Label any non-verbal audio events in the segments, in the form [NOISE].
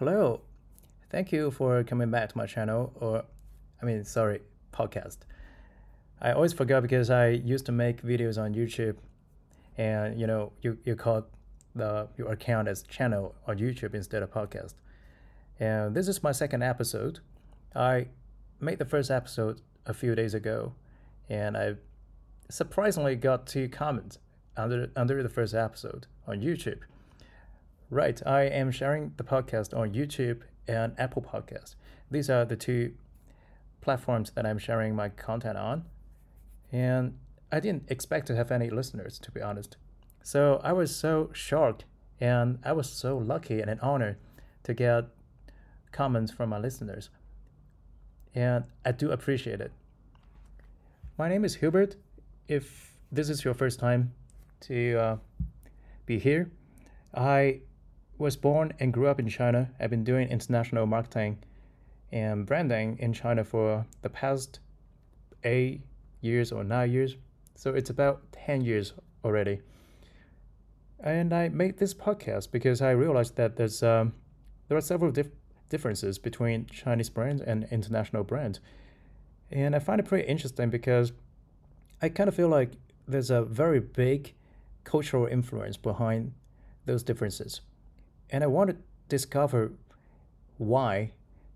Hello. Thank you for coming back to my channel, or I mean, sorry, podcast. I always forget because I used to make videos on YouTube, and you know, you, you call the your account as channel on YouTube instead of podcast. And this is my second episode. I made the first episode a few days ago, and I surprisingly got two comments under under the first episode on YouTube. Right, I am sharing the podcast on YouTube and Apple Podcast. These are the two platforms that I'm sharing my content on. And I didn't expect to have any listeners, to be honest. So I was so shocked and I was so lucky and an honor to get comments from my listeners. And I do appreciate it. My name is Hubert. If this is your first time to uh, be here, I was born and grew up in China. I've been doing international marketing and branding in China for the past eight years or nine years. So it's about 10 years already. And I made this podcast because I realized that there's um, there are several dif- differences between Chinese brands and international brands. And I find it pretty interesting because I kind of feel like there's a very big cultural influence behind those differences and I want to discover why,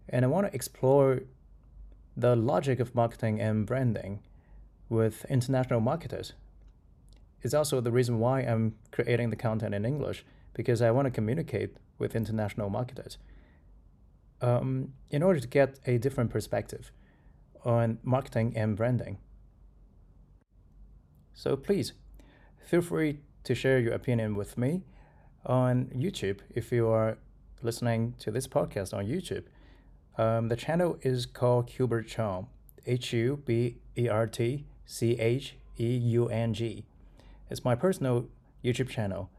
and I want to explore the logic of marketing and branding with international marketers. It's also the reason why I'm creating the content in English because I want to communicate with international marketers um, in order to get a different perspective on marketing and branding. So please feel free to share your opinion with me on YouTube if you are listening to this podcast on YouTube. Um, the channel is called Hubert Cheung, H U B E R T C H E U N G. It's my personal YouTube channel,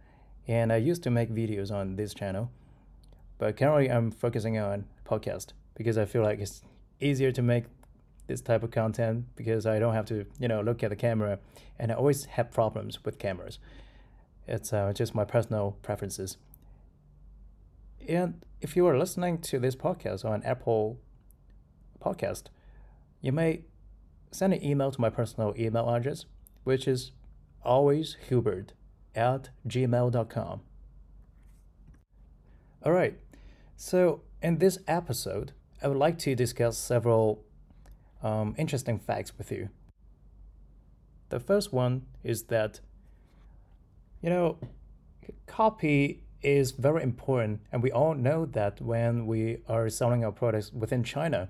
and I used to make videos on this channel, but currently I'm focusing on podcast because I feel like it's easier to make this type of content because I don't have to, you know, look at the camera, and I always have problems with cameras. It's uh, just my personal preferences. And if you are listening to this podcast on Apple Podcast, you may send an email to my personal email address, which is alwayshubert at gmail.com. All right, so in this episode, I would like to discuss several um, interesting facts with you. The first one is that you know, copy is very important, and we all know that when we are selling our products within China,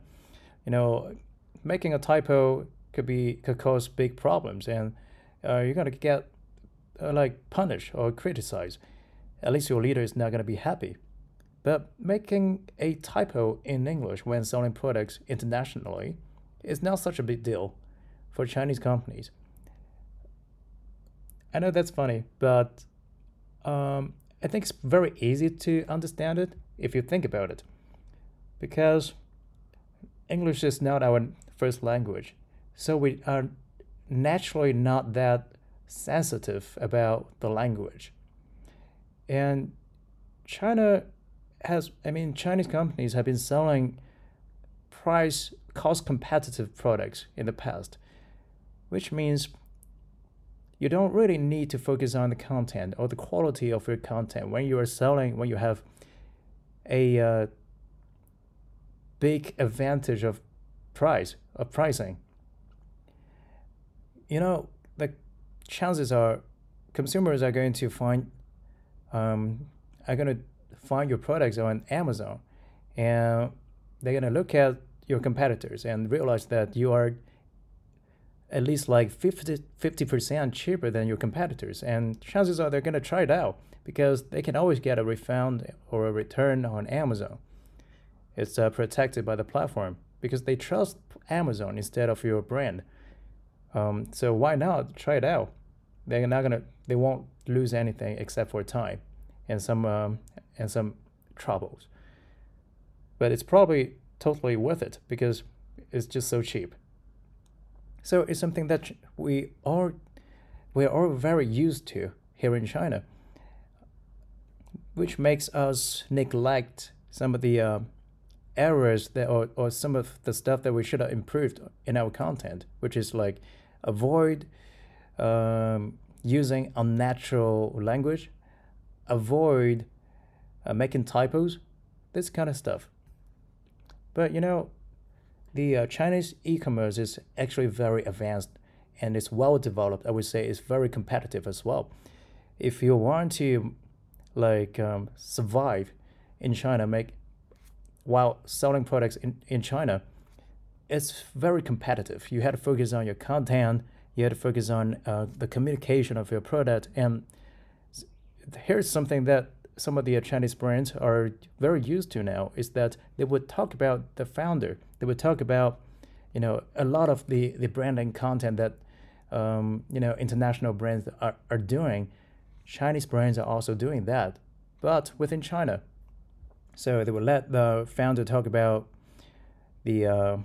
you know, making a typo could be could cause big problems, and uh, you're gonna get uh, like punished or criticized. At least your leader is not gonna be happy. But making a typo in English when selling products internationally is not such a big deal for Chinese companies. I know that's funny, but um, I think it's very easy to understand it if you think about it. Because English is not our first language, so we are naturally not that sensitive about the language. And China has, I mean, Chinese companies have been selling price cost competitive products in the past, which means you don't really need to focus on the content or the quality of your content. When you are selling when you have a uh, big advantage of price of pricing you know the chances are consumers are going to find um, are going to find your products on amazon and they're going to look at your competitors and realize that you are at least like 50, 50% cheaper than your competitors. And chances are they're to try it out because they can always get a refund or a return on Amazon. It's uh, protected by the platform because they trust Amazon instead of your brand. Um, so why not try it out? They're not gonna, they won't lose anything except for time and some um, and some troubles. But it's probably totally worth it because it's just so cheap. So it's something that we are we are very used to here in China, which makes us neglect some of the uh, errors that or, or some of the stuff that we should have improved in our content, which is like avoid um, using unnatural language, avoid uh, making typos, this kind of stuff. But you know, the uh, Chinese e-commerce is actually very advanced and it's well developed. I would say it's very competitive as well. If you want to like um, survive in China, make while selling products in, in China, it's very competitive. You had to focus on your content. You had to focus on uh, the communication of your product. And here's something that some of the Chinese brands are very used to now is that they would talk about the founder. They would talk about, you know, a lot of the, the branding content that, um, you know, international brands are, are doing. Chinese brands are also doing that, but within China. So they would let the founder talk about the, uh,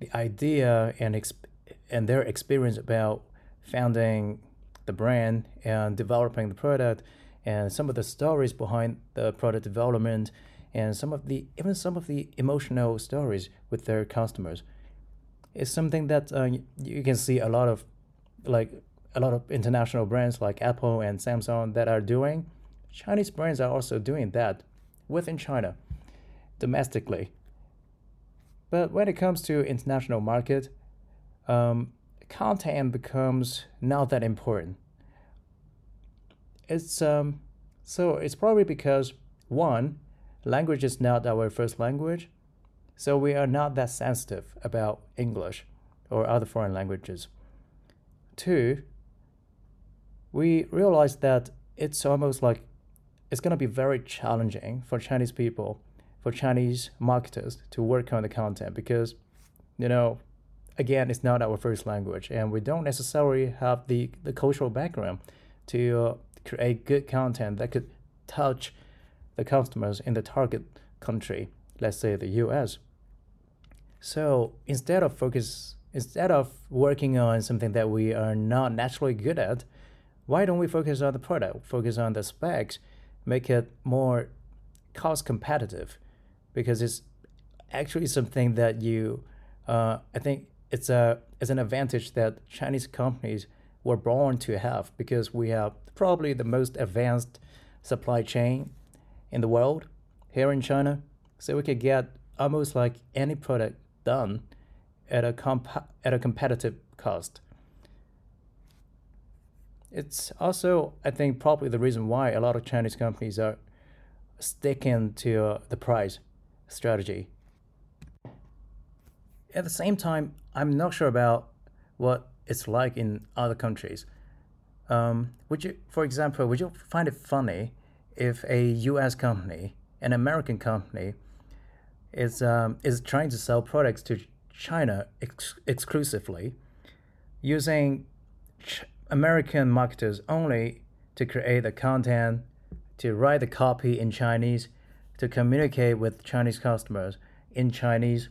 the idea and, exp- and their experience about founding the brand and developing the product and some of the stories behind the product development and some of the even some of the emotional stories with their customers is something that uh, you can see a lot of like a lot of international brands like Apple and Samsung that are doing. Chinese brands are also doing that within China domestically. But when it comes to international market, um, content becomes not that important it's um, so it's probably because one, language is not our first language, so we are not that sensitive about English or other foreign languages. Two, we realize that it's almost like it's going to be very challenging for Chinese people, for Chinese marketers to work on the content because, you know, again, it's not our first language and we don't necessarily have the, the cultural background to uh, create good content that could touch the customers in the target country, let's say the US. So instead of focus instead of working on something that we are not naturally good at, why don't we focus on the product, focus on the specs, make it more cost competitive? Because it's actually something that you, uh, I think it's a it's an advantage that Chinese companies were born to have because we have probably the most advanced supply chain in the world here in China. So we could get almost like any product done at a comp- at a competitive cost. It's also, I think, probably the reason why a lot of Chinese companies are sticking to uh, the price strategy. At the same time, I'm not sure about what it's like in other countries. Um, would you, for example, would you find it funny if a U.S. company, an American company, is um, is trying to sell products to China ex- exclusively, using ch- American marketers only to create the content, to write the copy in Chinese, to communicate with Chinese customers in Chinese,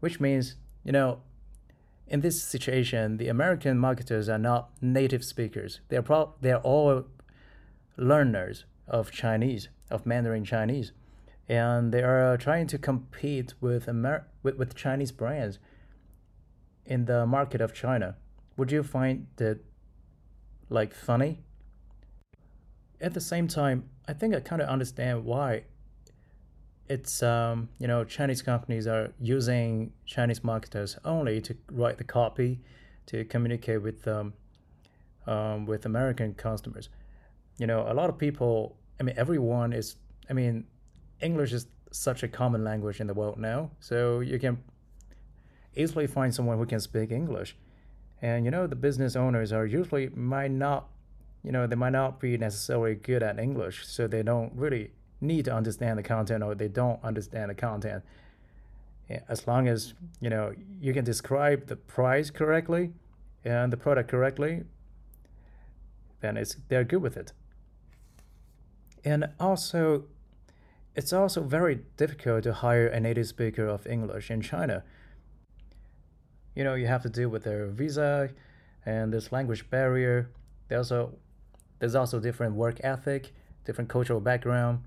which means you know in this situation, the American marketers are not native speakers. They're pro- they're all learners of Chinese, of Mandarin Chinese, and they are trying to compete with Amer- with, with Chinese brands in the market of China. Would you find that like funny? At the same time, I think I kind of understand why it's um, you know Chinese companies are using Chinese marketers only to write the copy to communicate with um, um, with American customers. You know, a lot of people. I mean, everyone is. I mean, English is such a common language in the world now, so you can easily find someone who can speak English. And you know, the business owners are usually might not, you know, they might not be necessarily good at English, so they don't really need to understand the content or they don't understand the content. As long as you know you can describe the price correctly and the product correctly, then it's they're good with it. And also, it's also very difficult to hire a native speaker of English in China. You know, you have to deal with their visa and this language barrier. There's also there's also different work ethic, different cultural background,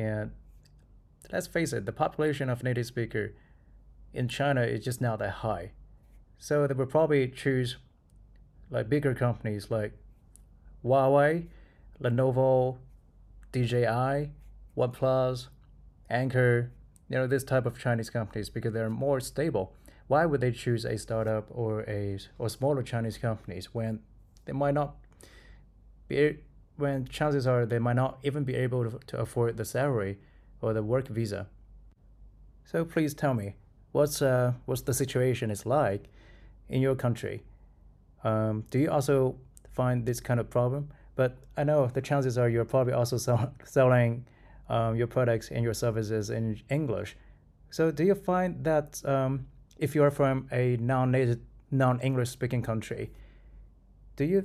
and let's face it, the population of native speaker in China is just not that high. So they will probably choose like bigger companies like Huawei, Lenovo, DJI, OnePlus, Anker, you know, this type of Chinese companies because they're more stable. Why would they choose a startup or a or smaller Chinese companies when they might not be when chances are they might not even be able to, afford the salary or the work visa. So please tell me, what's uh what's the situation is like in your country? Um, do you also find this kind of problem? But I know the chances are you're probably also sell, [LAUGHS] selling um, your products and your services in English. So do you find that um, if you're from a non-native, non-English speaking country, do you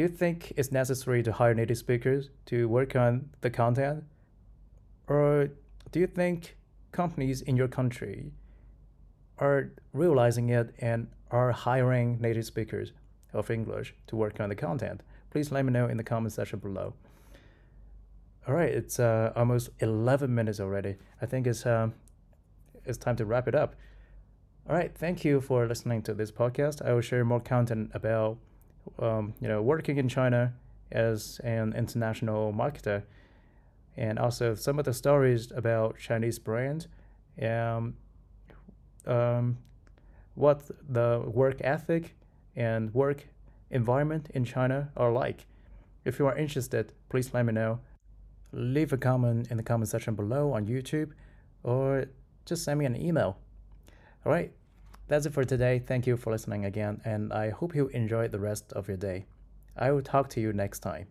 do you think it's necessary to hire native speakers to work on the content? Or do you think companies in your country are realizing it and are hiring native speakers of English to work on the content? Please let me know in the comment section below. All right, it's uh, almost 11 minutes already. I think it's, uh, it's time to wrap it up. All right, thank you for listening to this podcast. I will share more content about um, you know working in China as an international marketer and also some of the stories about Chinese brands and um, what the work ethic and work environment in China are like. If you are interested, please let me know. Leave a comment in the comment section below on YouTube or just send me an email. All right, that's it for today. Thank you for listening again, and I hope you enjoy the rest of your day. I will talk to you next time.